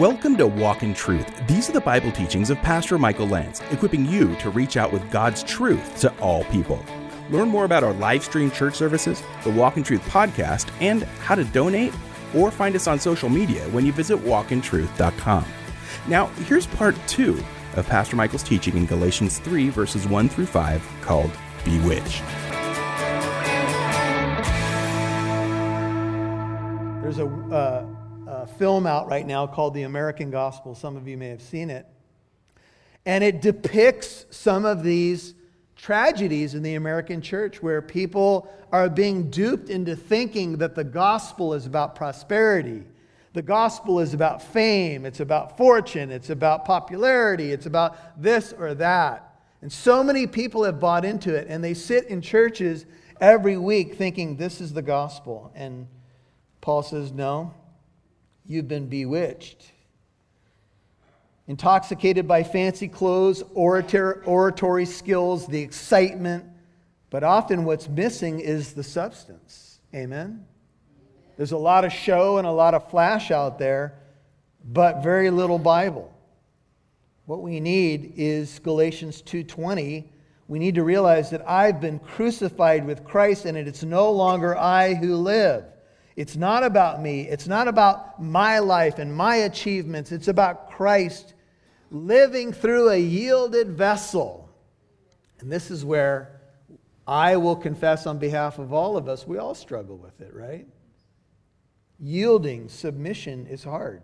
Welcome to Walk in Truth. These are the Bible teachings of Pastor Michael Lance, equipping you to reach out with God's truth to all people. Learn more about our live stream church services, the Walk in Truth podcast, and how to donate or find us on social media when you visit walkintruth.com. Now, here's part two of Pastor Michael's teaching in Galatians 3, verses 1 through 5, called Bewitched. There's a, uh, a film out right now called The American Gospel. Some of you may have seen it. And it depicts some of these tragedies in the American church where people are being duped into thinking that the gospel is about prosperity. The gospel is about fame, it's about fortune, it's about popularity, it's about this or that. And so many people have bought into it, and they sit in churches every week thinking this is the gospel. And Paul says, No, you've been bewitched. Intoxicated by fancy clothes, orator, oratory skills, the excitement, but often what's missing is the substance. Amen? There's a lot of show and a lot of flash out there, but very little Bible. What we need is Galatians 2:20. We need to realize that I've been crucified with Christ and it's no longer I who live. It's not about me. It's not about my life and my achievements. It's about Christ living through a yielded vessel. And this is where I will confess on behalf of all of us, we all struggle with it, right? Yielding, submission is hard.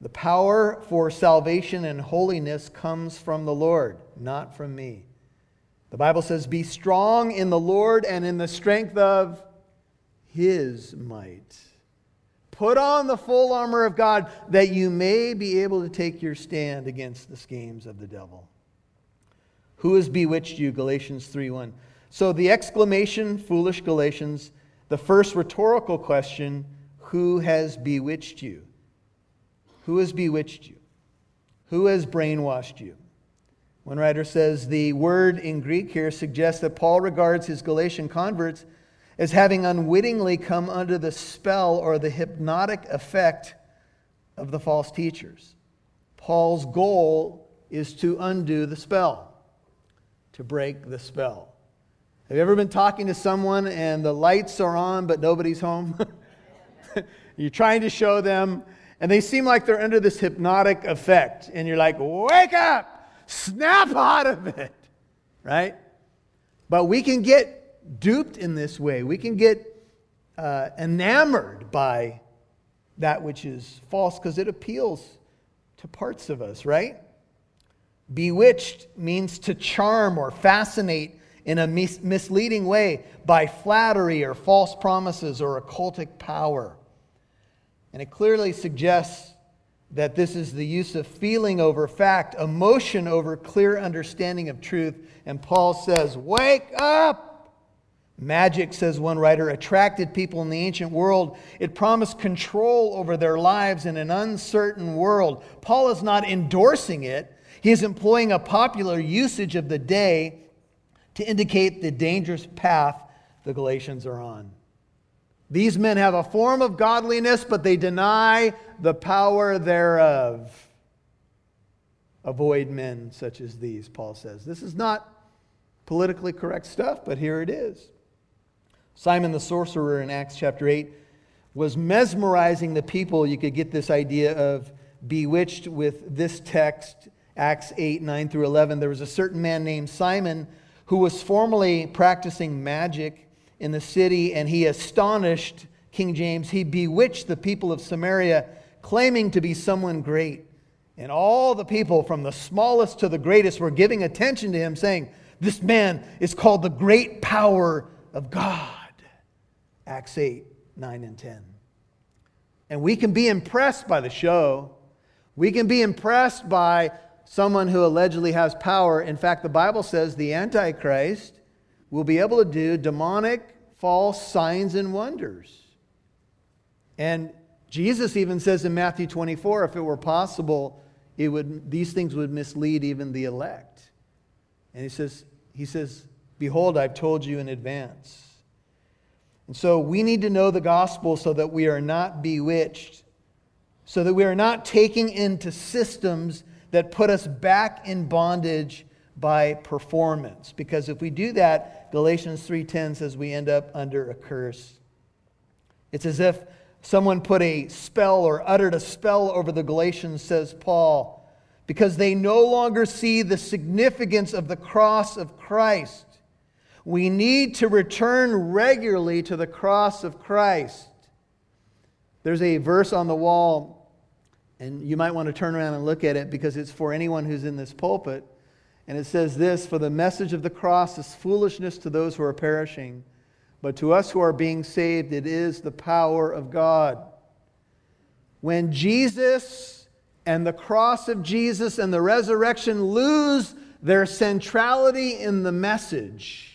The power for salvation and holiness comes from the Lord, not from me. The Bible says, Be strong in the Lord and in the strength of his might. Put on the full armor of God that you may be able to take your stand against the schemes of the devil. Who has bewitched you? Galatians 3:1. So the exclamation, foolish Galatians, the first rhetorical question, who has bewitched you? Who has bewitched you? Who has brainwashed you? One writer says the word in Greek here suggests that Paul regards his Galatian converts as having unwittingly come under the spell or the hypnotic effect of the false teachers. Paul's goal is to undo the spell, to break the spell. Have you ever been talking to someone and the lights are on but nobody's home? you're trying to show them, and they seem like they're under this hypnotic effect, and you're like, wake up, snap out of it, right? But we can get duped in this way. We can get uh, enamored by that which is false because it appeals to parts of us, right? Bewitched means to charm or fascinate in a mis- misleading way by flattery or false promises or occultic power. And it clearly suggests that this is the use of feeling over fact, emotion over clear understanding of truth. And Paul says, Wake up! Magic, says one writer, attracted people in the ancient world. It promised control over their lives in an uncertain world. Paul is not endorsing it, he is employing a popular usage of the day to indicate the dangerous path the Galatians are on. These men have a form of godliness, but they deny the power thereof. Avoid men such as these, Paul says. This is not politically correct stuff, but here it is. Simon the sorcerer in Acts chapter 8 was mesmerizing the people. You could get this idea of bewitched with this text, Acts 8, 9 through 11. There was a certain man named Simon who was formerly practicing magic in the city, and he astonished King James. He bewitched the people of Samaria, claiming to be someone great. And all the people, from the smallest to the greatest, were giving attention to him, saying, This man is called the great power of God. Acts 8, 9, and 10. And we can be impressed by the show. We can be impressed by someone who allegedly has power. In fact, the Bible says the Antichrist will be able to do demonic, false signs and wonders. And Jesus even says in Matthew 24, if it were possible, it would, these things would mislead even the elect. And he says, he says, Behold, I've told you in advance. And so we need to know the gospel so that we are not bewitched, so that we are not taking into systems that put us back in bondage by performance. Because if we do that, Galatians 3:10 says we end up under a curse. It's as if someone put a spell or uttered a spell over the Galatians, says Paul, because they no longer see the significance of the cross of Christ. We need to return regularly to the cross of Christ. There's a verse on the wall, and you might want to turn around and look at it because it's for anyone who's in this pulpit. And it says this For the message of the cross is foolishness to those who are perishing, but to us who are being saved, it is the power of God. When Jesus and the cross of Jesus and the resurrection lose their centrality in the message,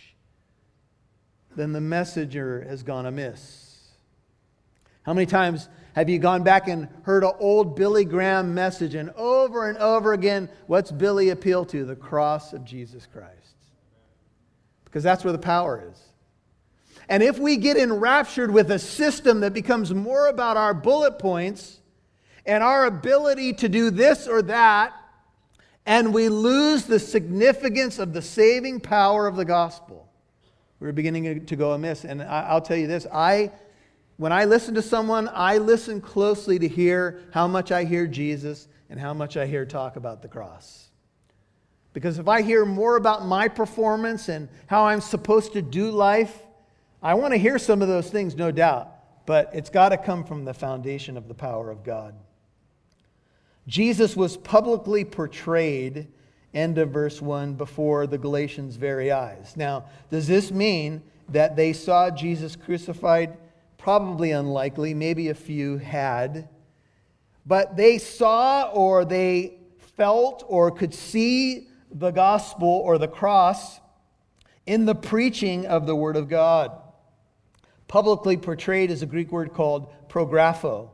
then the messenger has gone amiss. How many times have you gone back and heard an old Billy Graham message and over and over again, what's Billy appeal to? The cross of Jesus Christ. Because that's where the power is. And if we get enraptured with a system that becomes more about our bullet points and our ability to do this or that, and we lose the significance of the saving power of the gospel, we're beginning to go amiss. And I'll tell you this I, when I listen to someone, I listen closely to hear how much I hear Jesus and how much I hear talk about the cross. Because if I hear more about my performance and how I'm supposed to do life, I want to hear some of those things, no doubt, but it's got to come from the foundation of the power of God. Jesus was publicly portrayed end of verse 1, before the Galatians' very eyes. Now, does this mean that they saw Jesus crucified? Probably unlikely. Maybe a few had. But they saw or they felt or could see the gospel or the cross in the preaching of the Word of God. Publicly portrayed is a Greek word called prographo.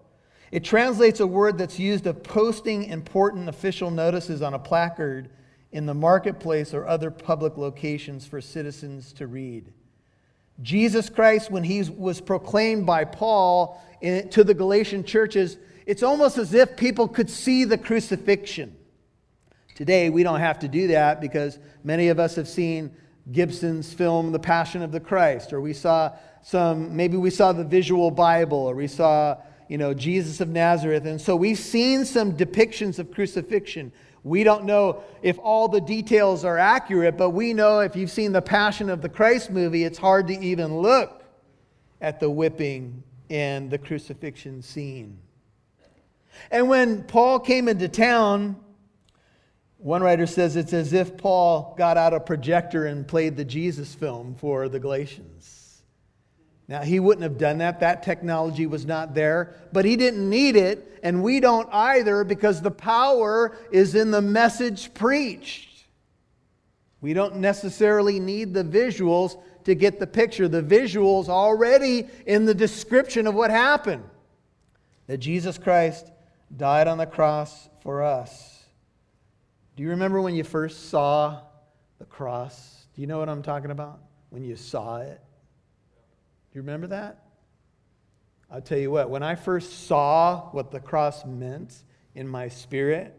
It translates a word that's used of posting important official notices on a placard in the marketplace or other public locations for citizens to read. Jesus Christ, when he was proclaimed by Paul in, to the Galatian churches, it's almost as if people could see the crucifixion. Today, we don't have to do that because many of us have seen Gibson's film, The Passion of the Christ, or we saw some, maybe we saw the visual Bible, or we saw, you know, Jesus of Nazareth. And so we've seen some depictions of crucifixion. We don't know if all the details are accurate, but we know if you've seen the Passion of the Christ movie, it's hard to even look at the whipping and the crucifixion scene. And when Paul came into town, one writer says it's as if Paul got out a projector and played the Jesus film for the Galatians. Now, he wouldn't have done that. That technology was not there, but he didn't need it, and we don't either because the power is in the message preached. We don't necessarily need the visuals to get the picture. The visuals already in the description of what happened that Jesus Christ died on the cross for us. Do you remember when you first saw the cross? Do you know what I'm talking about? When you saw it? Do you remember that? I'll tell you what, when I first saw what the cross meant in my spirit,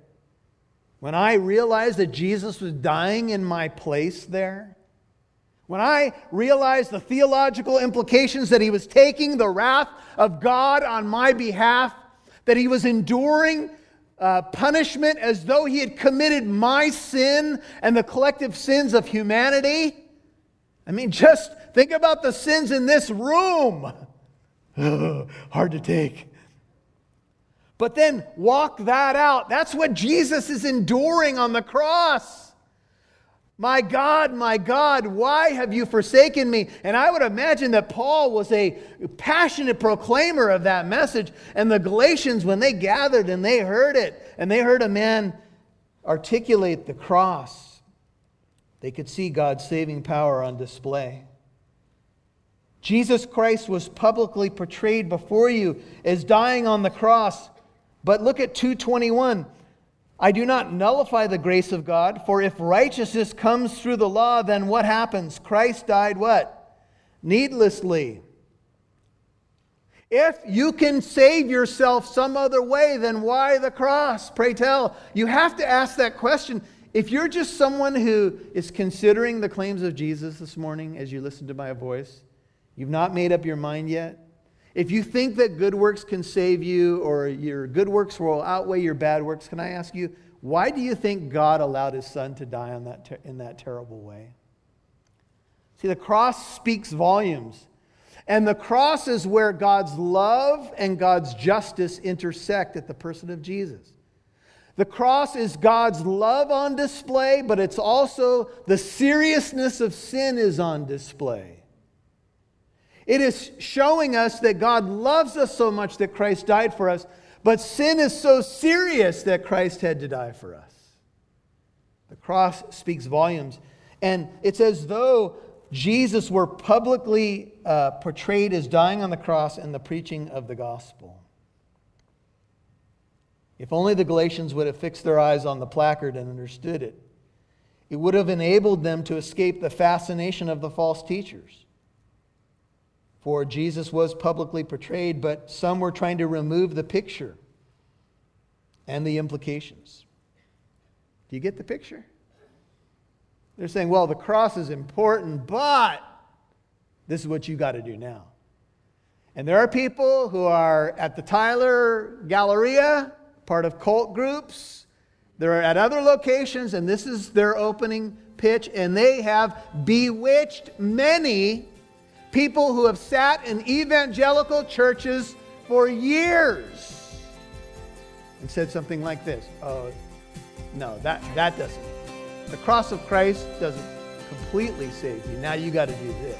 when I realized that Jesus was dying in my place there, when I realized the theological implications that he was taking the wrath of God on my behalf, that he was enduring uh, punishment as though he had committed my sin and the collective sins of humanity. I mean, just Think about the sins in this room. Hard to take. But then walk that out. That's what Jesus is enduring on the cross. My God, my God, why have you forsaken me? And I would imagine that Paul was a passionate proclaimer of that message. And the Galatians, when they gathered and they heard it, and they heard a man articulate the cross, they could see God's saving power on display. Jesus Christ was publicly portrayed before you as dying on the cross. But look at 221. I do not nullify the grace of God, for if righteousness comes through the law, then what happens? Christ died what? Needlessly. If you can save yourself some other way, then why the cross? Pray tell. You have to ask that question. If you're just someone who is considering the claims of Jesus this morning as you listen to my voice, you've not made up your mind yet. If you think that good works can save you or your good works will outweigh your bad works, can I ask you, why do you think God allowed his son to die on that ter- in that terrible way? See, the cross speaks volumes. And the cross is where God's love and God's justice intersect at the person of Jesus. The cross is God's love on display, but it's also the seriousness of sin is on display. It is showing us that God loves us so much that Christ died for us, but sin is so serious that Christ had to die for us. The cross speaks volumes. And it's as though Jesus were publicly uh, portrayed as dying on the cross and the preaching of the gospel. If only the Galatians would have fixed their eyes on the placard and understood it, it would have enabled them to escape the fascination of the false teachers. For Jesus was publicly portrayed, but some were trying to remove the picture and the implications. Do you get the picture? They're saying, well, the cross is important, but this is what you got to do now. And there are people who are at the Tyler Galleria, part of cult groups. They're at other locations, and this is their opening pitch, and they have bewitched many people who have sat in evangelical churches for years and said something like this Oh, no, that, that doesn't the cross of Christ doesn't completely save you. Now you got to do this.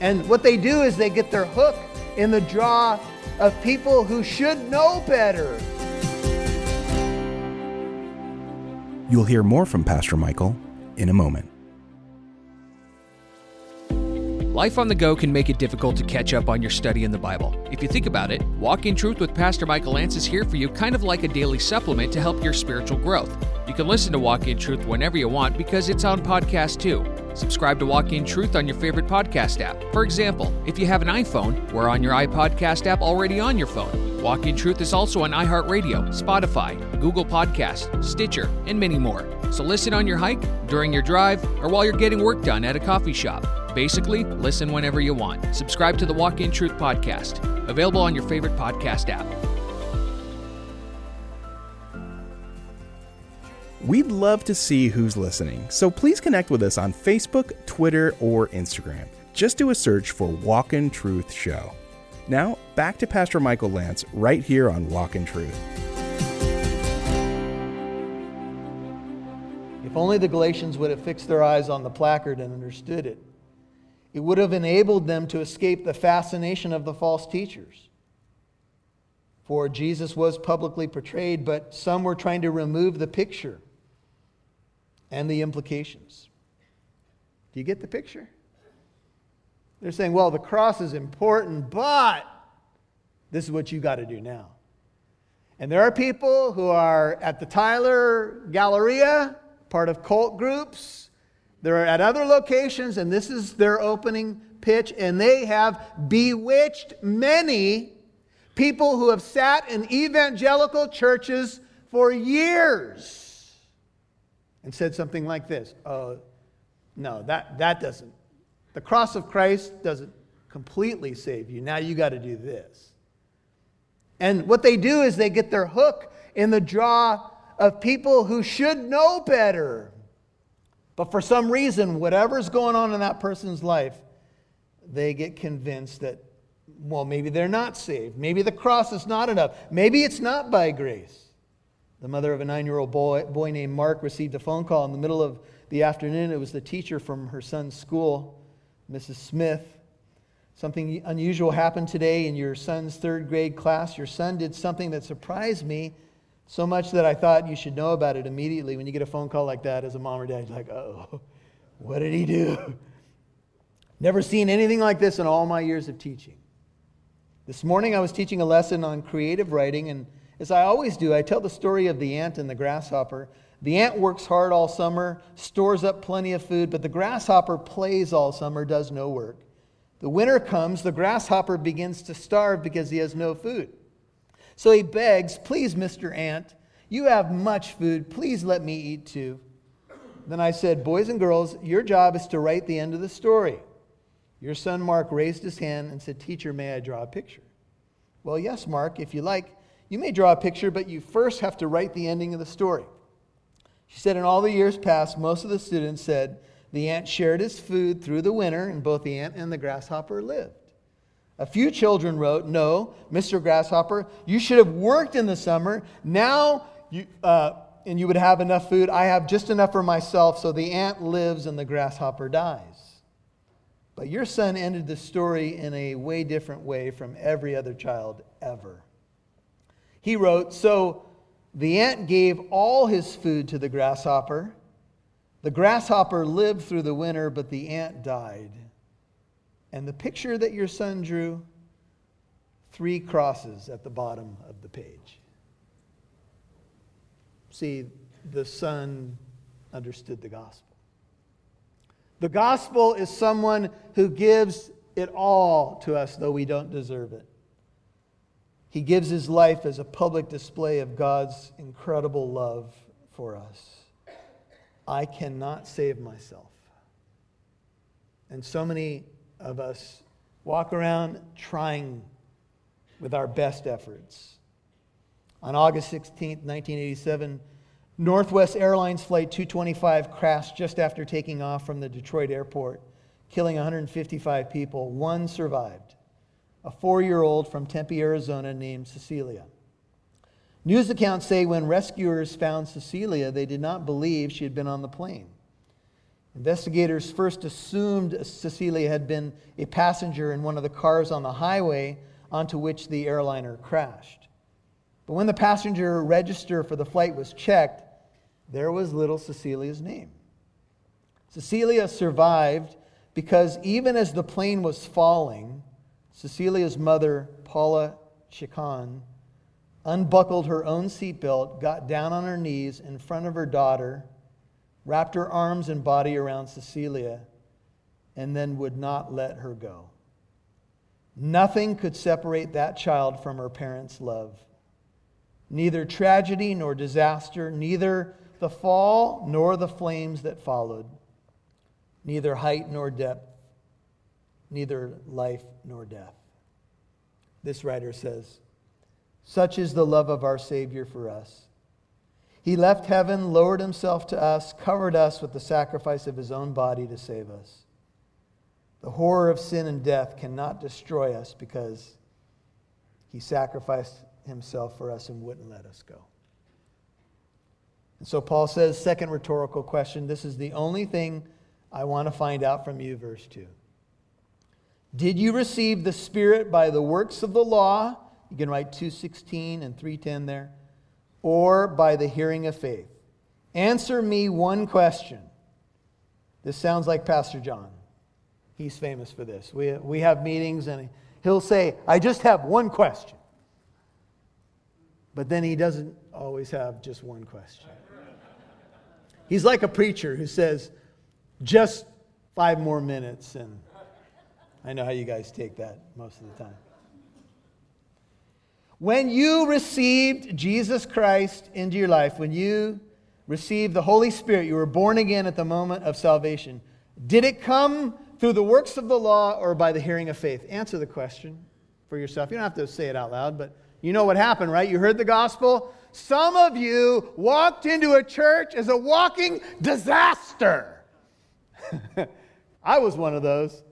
And what they do is they get their hook in the jaw of people who should know better. You'll hear more from Pastor Michael in a moment. Life on the go can make it difficult to catch up on your study in the Bible. If you think about it, Walk in Truth with Pastor Michael Lance is here for you kind of like a daily supplement to help your spiritual growth. You can listen to Walk in Truth whenever you want because it's on podcast too. Subscribe to Walk in Truth on your favorite podcast app. For example, if you have an iPhone, we're on your iPodcast app already on your phone. Walk in Truth is also on iHeartRadio, Spotify, Google Podcast, Stitcher, and many more. So listen on your hike, during your drive, or while you're getting work done at a coffee shop. Basically, listen whenever you want. Subscribe to the Walk in Truth podcast, available on your favorite podcast app. We'd love to see who's listening, so please connect with us on Facebook, Twitter, or Instagram. Just do a search for Walk in Truth Show. Now, back to Pastor Michael Lance right here on Walk in Truth. If only the Galatians would have fixed their eyes on the placard and understood it. It would have enabled them to escape the fascination of the false teachers. For Jesus was publicly portrayed, but some were trying to remove the picture and the implications. Do you get the picture? They're saying, well, the cross is important, but this is what you got to do now. And there are people who are at the Tyler Galleria, part of cult groups, they're at other locations, and this is their opening pitch, and they have bewitched many people who have sat in evangelical churches for years and said something like this Oh, no, that, that doesn't. The cross of Christ doesn't completely save you. Now you got to do this. And what they do is they get their hook in the jaw of people who should know better. But for some reason, whatever's going on in that person's life, they get convinced that, well, maybe they're not saved. Maybe the cross is not enough. Maybe it's not by grace. The mother of a nine year old boy, boy named Mark received a phone call in the middle of the afternoon. It was the teacher from her son's school, Mrs. Smith. Something unusual happened today in your son's third grade class. Your son did something that surprised me so much that I thought you should know about it immediately when you get a phone call like that as a mom or dad. Like, oh, what did he do? Never seen anything like this in all my years of teaching. This morning I was teaching a lesson on creative writing, and as I always do, I tell the story of the ant and the grasshopper. The ant works hard all summer, stores up plenty of food, but the grasshopper plays all summer, does no work. The winter comes, the grasshopper begins to starve because he has no food. So he begs, Please, Mr. Ant, you have much food. Please let me eat too. Then I said, Boys and girls, your job is to write the end of the story. Your son Mark raised his hand and said, Teacher, may I draw a picture? Well, yes, Mark, if you like, you may draw a picture, but you first have to write the ending of the story. She said, In all the years past, most of the students said the ant shared his food through the winter, and both the ant and the grasshopper lived. A few children wrote, No, Mr. Grasshopper, you should have worked in the summer. Now you, uh, and you would have enough food. I have just enough for myself, so the ant lives and the grasshopper dies. But your son ended the story in a way different way from every other child ever. He wrote, So the ant gave all his food to the grasshopper. The grasshopper lived through the winter, but the ant died. And the picture that your son drew, three crosses at the bottom of the page. See, the son understood the gospel. The gospel is someone who gives it all to us, though we don't deserve it. He gives his life as a public display of God's incredible love for us. I cannot save myself. And so many of us walk around trying with our best efforts. On August 16, 1987, Northwest Airlines Flight 225 crashed just after taking off from the Detroit airport, killing 155 people. One survived, a four year old from Tempe, Arizona named Cecilia. News accounts say when rescuers found Cecilia, they did not believe she had been on the plane. Investigators first assumed Cecilia had been a passenger in one of the cars on the highway onto which the airliner crashed. But when the passenger register for the flight was checked, there was little Cecilia's name. Cecilia survived because even as the plane was falling, Cecilia's mother, Paula Cichan, unbuckled her own seatbelt, got down on her knees in front of her daughter, wrapped her arms and body around Cecilia, and then would not let her go. Nothing could separate that child from her parents' love. Neither tragedy nor disaster, neither the fall nor the flames that followed, neither height nor depth, neither life nor death. This writer says, Such is the love of our Savior for us he left heaven, lowered himself to us, covered us with the sacrifice of his own body to save us. The horror of sin and death cannot destroy us because he sacrificed himself for us and wouldn't let us go. And so Paul says, second rhetorical question this is the only thing I want to find out from you, verse 2. Did you receive the Spirit by the works of the law? You can write 216 and 310 there or by the hearing of faith? Answer me one question. This sounds like Pastor John. He's famous for this. We, we have meetings and he'll say, I just have one question. But then he doesn't always have just one question. He's like a preacher who says, just five more minutes. And I know how you guys take that most of the time. When you received Jesus Christ into your life, when you received the Holy Spirit, you were born again at the moment of salvation. Did it come through the works of the law or by the hearing of faith? Answer the question for yourself. You don't have to say it out loud, but you know what happened, right? You heard the gospel. Some of you walked into a church as a walking disaster. I was one of those.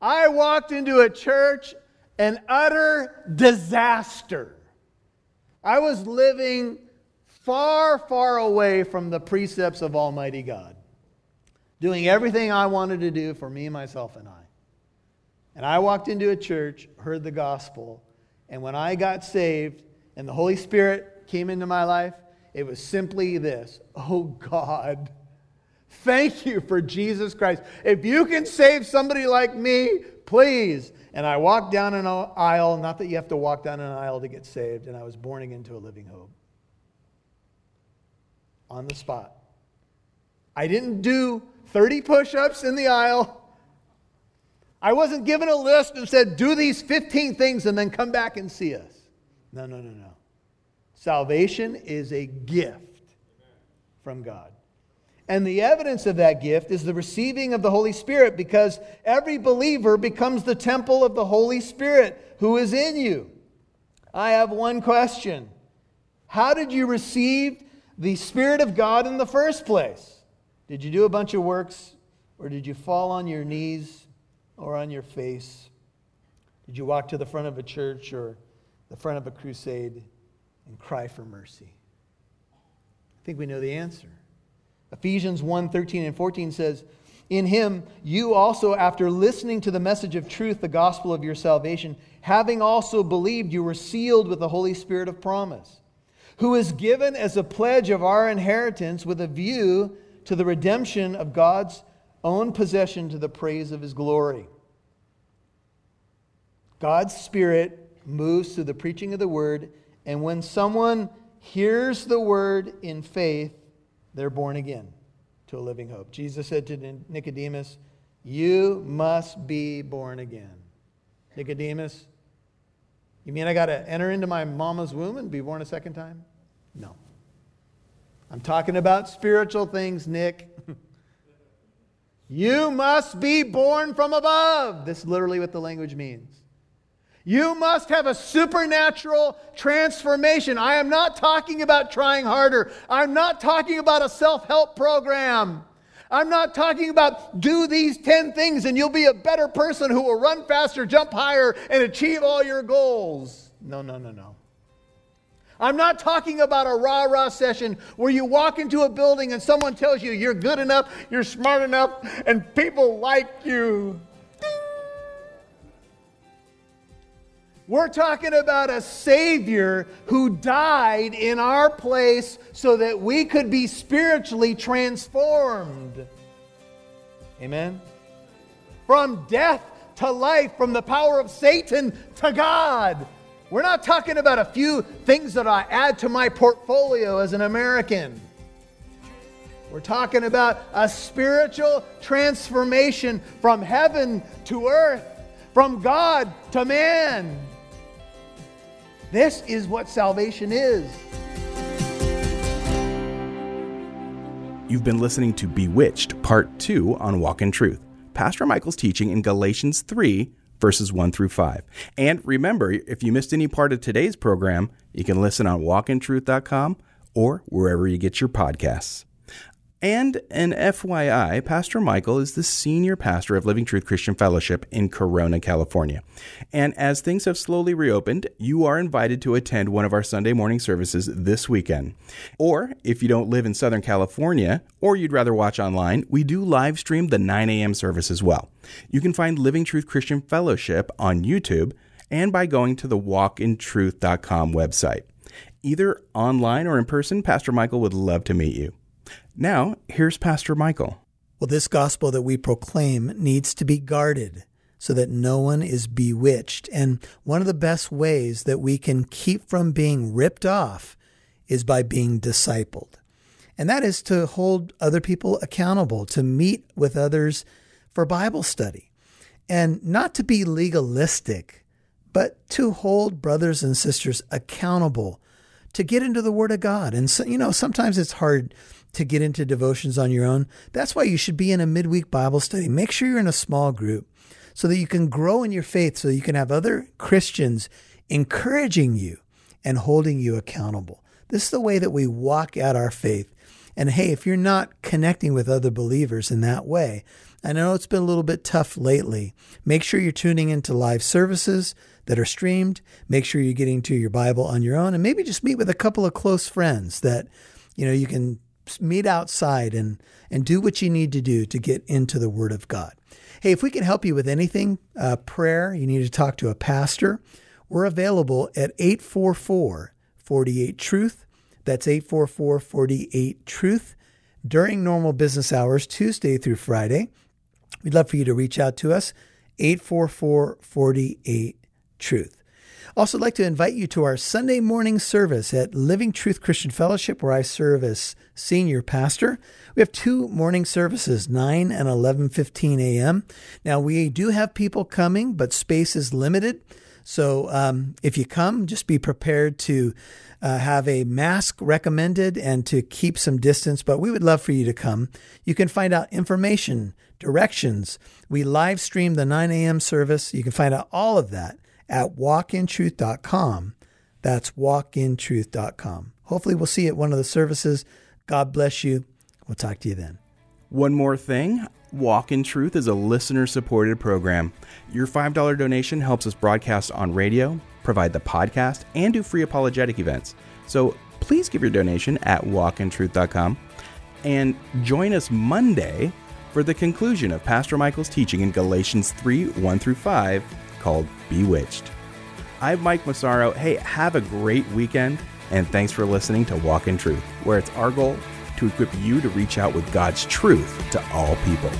I walked into a church an utter disaster. I was living far, far away from the precepts of Almighty God, doing everything I wanted to do for me, myself, and I. And I walked into a church, heard the gospel, and when I got saved and the Holy Spirit came into my life, it was simply this Oh God, thank you for Jesus Christ. If you can save somebody like me, please and I walked down an aisle, not that you have to walk down an aisle to get saved, and I was born again to a living hope. On the spot. I didn't do 30 push ups in the aisle. I wasn't given a list and said, do these 15 things and then come back and see us. No, no, no, no. Salvation is a gift from God. And the evidence of that gift is the receiving of the Holy Spirit because every believer becomes the temple of the Holy Spirit who is in you. I have one question How did you receive the Spirit of God in the first place? Did you do a bunch of works or did you fall on your knees or on your face? Did you walk to the front of a church or the front of a crusade and cry for mercy? I think we know the answer. Ephesians 1 13 and 14 says, In him you also, after listening to the message of truth, the gospel of your salvation, having also believed, you were sealed with the Holy Spirit of promise, who is given as a pledge of our inheritance with a view to the redemption of God's own possession to the praise of his glory. God's Spirit moves through the preaching of the word, and when someone hears the word in faith, they're born again to a living hope. Jesus said to Nicodemus, You must be born again. Nicodemus, you mean I got to enter into my mama's womb and be born a second time? No. I'm talking about spiritual things, Nick. You must be born from above. This is literally what the language means. You must have a supernatural transformation. I am not talking about trying harder. I'm not talking about a self help program. I'm not talking about do these 10 things and you'll be a better person who will run faster, jump higher, and achieve all your goals. No, no, no, no. I'm not talking about a rah rah session where you walk into a building and someone tells you you're good enough, you're smart enough, and people like you. We're talking about a Savior who died in our place so that we could be spiritually transformed. Amen? From death to life, from the power of Satan to God. We're not talking about a few things that I add to my portfolio as an American. We're talking about a spiritual transformation from heaven to earth, from God to man. This is what salvation is. You've been listening to Bewitched, Part 2 on Walk in Truth. Pastor Michael's teaching in Galatians 3, verses 1 through 5. And remember, if you missed any part of today's program, you can listen on walkintruth.com or wherever you get your podcasts. And an FYI, Pastor Michael is the senior pastor of Living Truth Christian Fellowship in Corona, California. And as things have slowly reopened, you are invited to attend one of our Sunday morning services this weekend. Or if you don't live in Southern California, or you'd rather watch online, we do live stream the 9 a.m. service as well. You can find Living Truth Christian Fellowship on YouTube and by going to the walkintruth.com website. Either online or in person, Pastor Michael would love to meet you. Now, here's Pastor Michael. Well, this gospel that we proclaim needs to be guarded so that no one is bewitched. And one of the best ways that we can keep from being ripped off is by being discipled. And that is to hold other people accountable, to meet with others for Bible study, and not to be legalistic, but to hold brothers and sisters accountable to get into the Word of God. And so, you know, sometimes it's hard to get into devotions on your own. That's why you should be in a midweek Bible study. Make sure you're in a small group so that you can grow in your faith, so you can have other Christians encouraging you and holding you accountable. This is the way that we walk out our faith. And hey, if you're not connecting with other believers in that way, I know it's been a little bit tough lately. Make sure you're tuning into live services that are streamed. Make sure you're getting to your Bible on your own and maybe just meet with a couple of close friends that you know you can meet outside and, and do what you need to do to get into the Word of God. Hey, if we can help you with anything, uh, prayer, you need to talk to a pastor, we're available at 844 48 Truth. That's 844 48 Truth during normal business hours, Tuesday through Friday. We'd love for you to reach out to us, 844 48 Truth. Also, like to invite you to our Sunday morning service at Living Truth Christian Fellowship, where I serve as senior pastor. We have two morning services, 9 and 11:15 a.m. Now, we do have people coming, but space is limited. So, um, if you come, just be prepared to uh, have a mask recommended and to keep some distance, but we would love for you to come. You can find out information, directions. We live stream the 9 a.m. service. You can find out all of that at walkintruth.com. That's walkintruth.com. Hopefully, we'll see you at one of the services. God bless you. We'll talk to you then. One more thing Walk in Truth is a listener supported program. Your $5 donation helps us broadcast on radio, provide the podcast, and do free apologetic events. So please give your donation at walkintruth.com and join us Monday for the conclusion of Pastor Michael's teaching in Galatians 3 1 through 5 called Bewitched. I'm Mike Massaro. Hey, have a great weekend, and thanks for listening to Walk in Truth, where it's our goal to equip you to reach out with God's truth to all people.